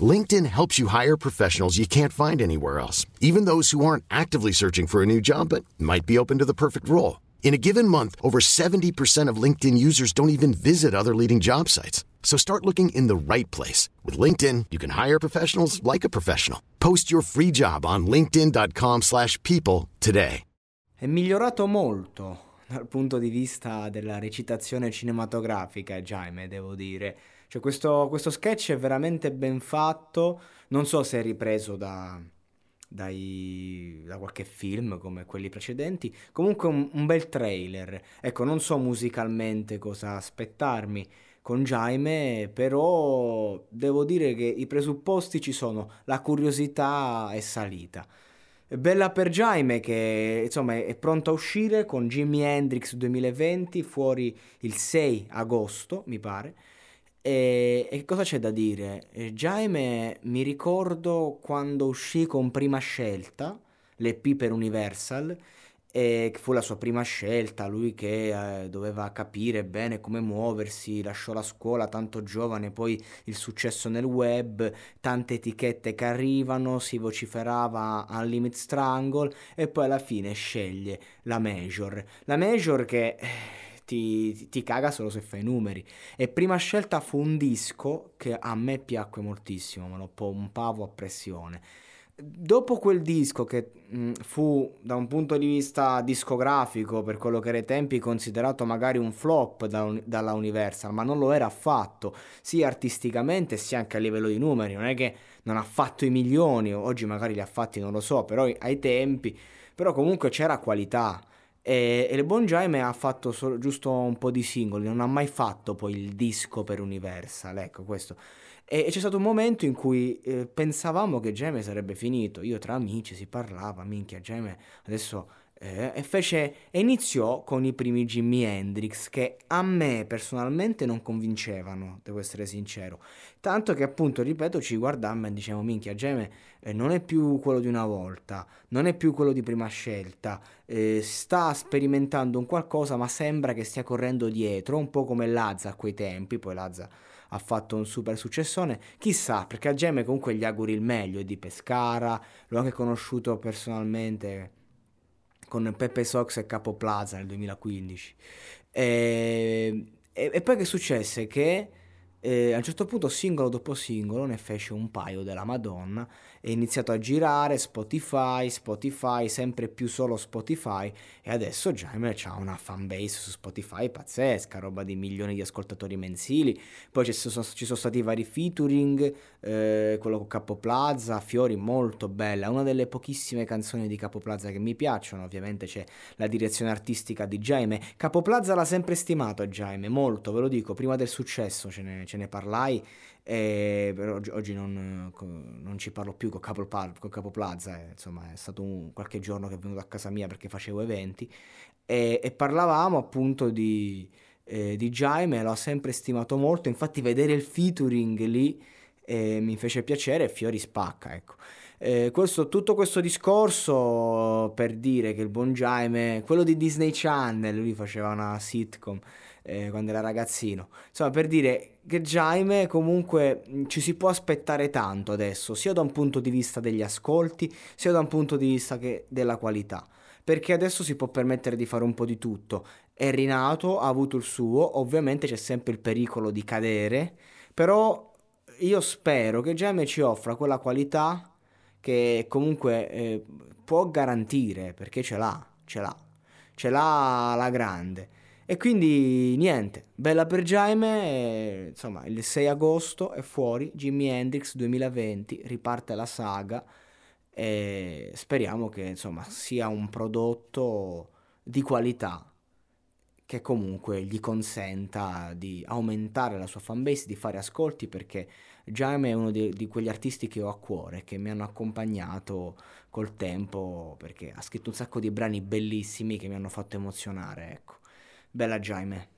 LinkedIn helps you hire professionals you can't find anywhere else, even those who aren't actively searching for a new job but might be open to the perfect role. In a given month, over 70% of LinkedIn users don't even visit other leading job sites. So start looking in the right place. With LinkedIn, you can hire professionals like a professional. Post your free job on linkedin.com slash people today. È migliorato molto dal punto di vista della recitazione cinematografica, Jaime, devo dire. Cioè, questo, questo sketch è veramente ben fatto. Non so se è ripreso da, dai, da qualche film come quelli precedenti. Comunque un, un bel trailer. Ecco, non so musicalmente cosa aspettarmi con Jaime, però devo dire che i presupposti ci sono, la curiosità è salita. Bella per Jaime che insomma è pronto a uscire con Jimi Hendrix 2020 fuori il 6 agosto, mi pare. E, e cosa c'è da dire? Jaime mi ricordo quando uscì con Prima Scelta, l'EP per Universal, e fu la sua prima scelta, lui che eh, doveva capire bene come muoversi, lasciò la scuola tanto giovane, poi il successo nel web, tante etichette che arrivano, si vociferava Unlimited Strangle e poi alla fine sceglie la Major. La Major che... Ti, ti, caga solo se fai i numeri. E prima scelta fu un disco che a me piacque moltissimo, me lo pompavo a pressione. Dopo quel disco che mh, fu da un punto di vista discografico per quello che era ai tempi considerato magari un flop da un, dalla Universal ma non lo era affatto sia artisticamente sia anche a livello di numeri. Non è che non ha fatto i milioni oggi magari li ha fatti non lo so però ai tempi però comunque c'era qualità e, e il buon Jaime ha fatto solo, giusto un po' di singoli non ha mai fatto poi il disco per Universal ecco questo e, c'è stato un momento in cui eh, pensavamo che Geme sarebbe finito. Io tra amici si parlava, minchia, Geme adesso... Eh, e fece e iniziò con i primi Jimi Hendrix che a me personalmente non convincevano, devo essere sincero. Tanto che appunto, ripeto, ci guardammo e dicevamo minchia, Geme eh, non è più quello di una volta, non è più quello di prima scelta, eh, sta sperimentando un qualcosa ma sembra che stia correndo dietro, un po' come Lazza a quei tempi, poi Lazza ha fatto un super successone. Chissà, perché a Gemme comunque gli auguri il meglio, è di Pescara, l'ho anche conosciuto personalmente con Peppe Sox e Capo Plaza nel 2015. E, e, e poi che successe? Che eh, a un certo punto, singolo dopo singolo, ne fece un paio della Madonna è iniziato a girare Spotify, Spotify, sempre più solo Spotify e adesso Jaime ha una fanbase su Spotify pazzesca, roba di milioni di ascoltatori mensili, poi ci sono, ci sono stati vari featuring, eh, quello con Capo Plaza, Fiori molto bella, una delle pochissime canzoni di Capo Plaza che mi piacciono, ovviamente c'è la direzione artistica di Jaime, Capo Plaza l'ha sempre stimato Jaime, molto, ve lo dico, prima del successo ce ne, ce ne parlai e però oggi, oggi non, non, ci parlo più con Capo, con Capo Plaza, eh, insomma è stato un, qualche giorno che è venuto a casa mia perché facevo eventi e, e parlavamo appunto di, eh, di Jaime, l'ho sempre stimato molto, infatti vedere il featuring lì eh, mi fece piacere e Fiori spacca, ecco. Eh, questo, tutto questo discorso per dire che il buon Jaime, quello di Disney Channel, lui faceva una sitcom eh, quando era ragazzino. Insomma, per dire che Jaime comunque ci si può aspettare tanto adesso, sia da un punto di vista degli ascolti, sia da un punto di vista della qualità. Perché adesso si può permettere di fare un po' di tutto. È rinato, ha avuto il suo, ovviamente c'è sempre il pericolo di cadere, però io spero che Jaime ci offra quella qualità che comunque eh, può garantire, perché ce l'ha, ce l'ha, ce l'ha la grande. E quindi niente, bella per Jaime, insomma il 6 agosto è fuori, Jimi Hendrix 2020, riparte la saga e speriamo che insomma sia un prodotto di qualità che comunque gli consenta di aumentare la sua fanbase, di fare ascolti perché Jaime è uno di, di, quegli artisti che ho a cuore, che mi hanno accompagnato col tempo, perché ha scritto un sacco di brani bellissimi che mi hanno fatto emozionare, ecco. Bella Jaime.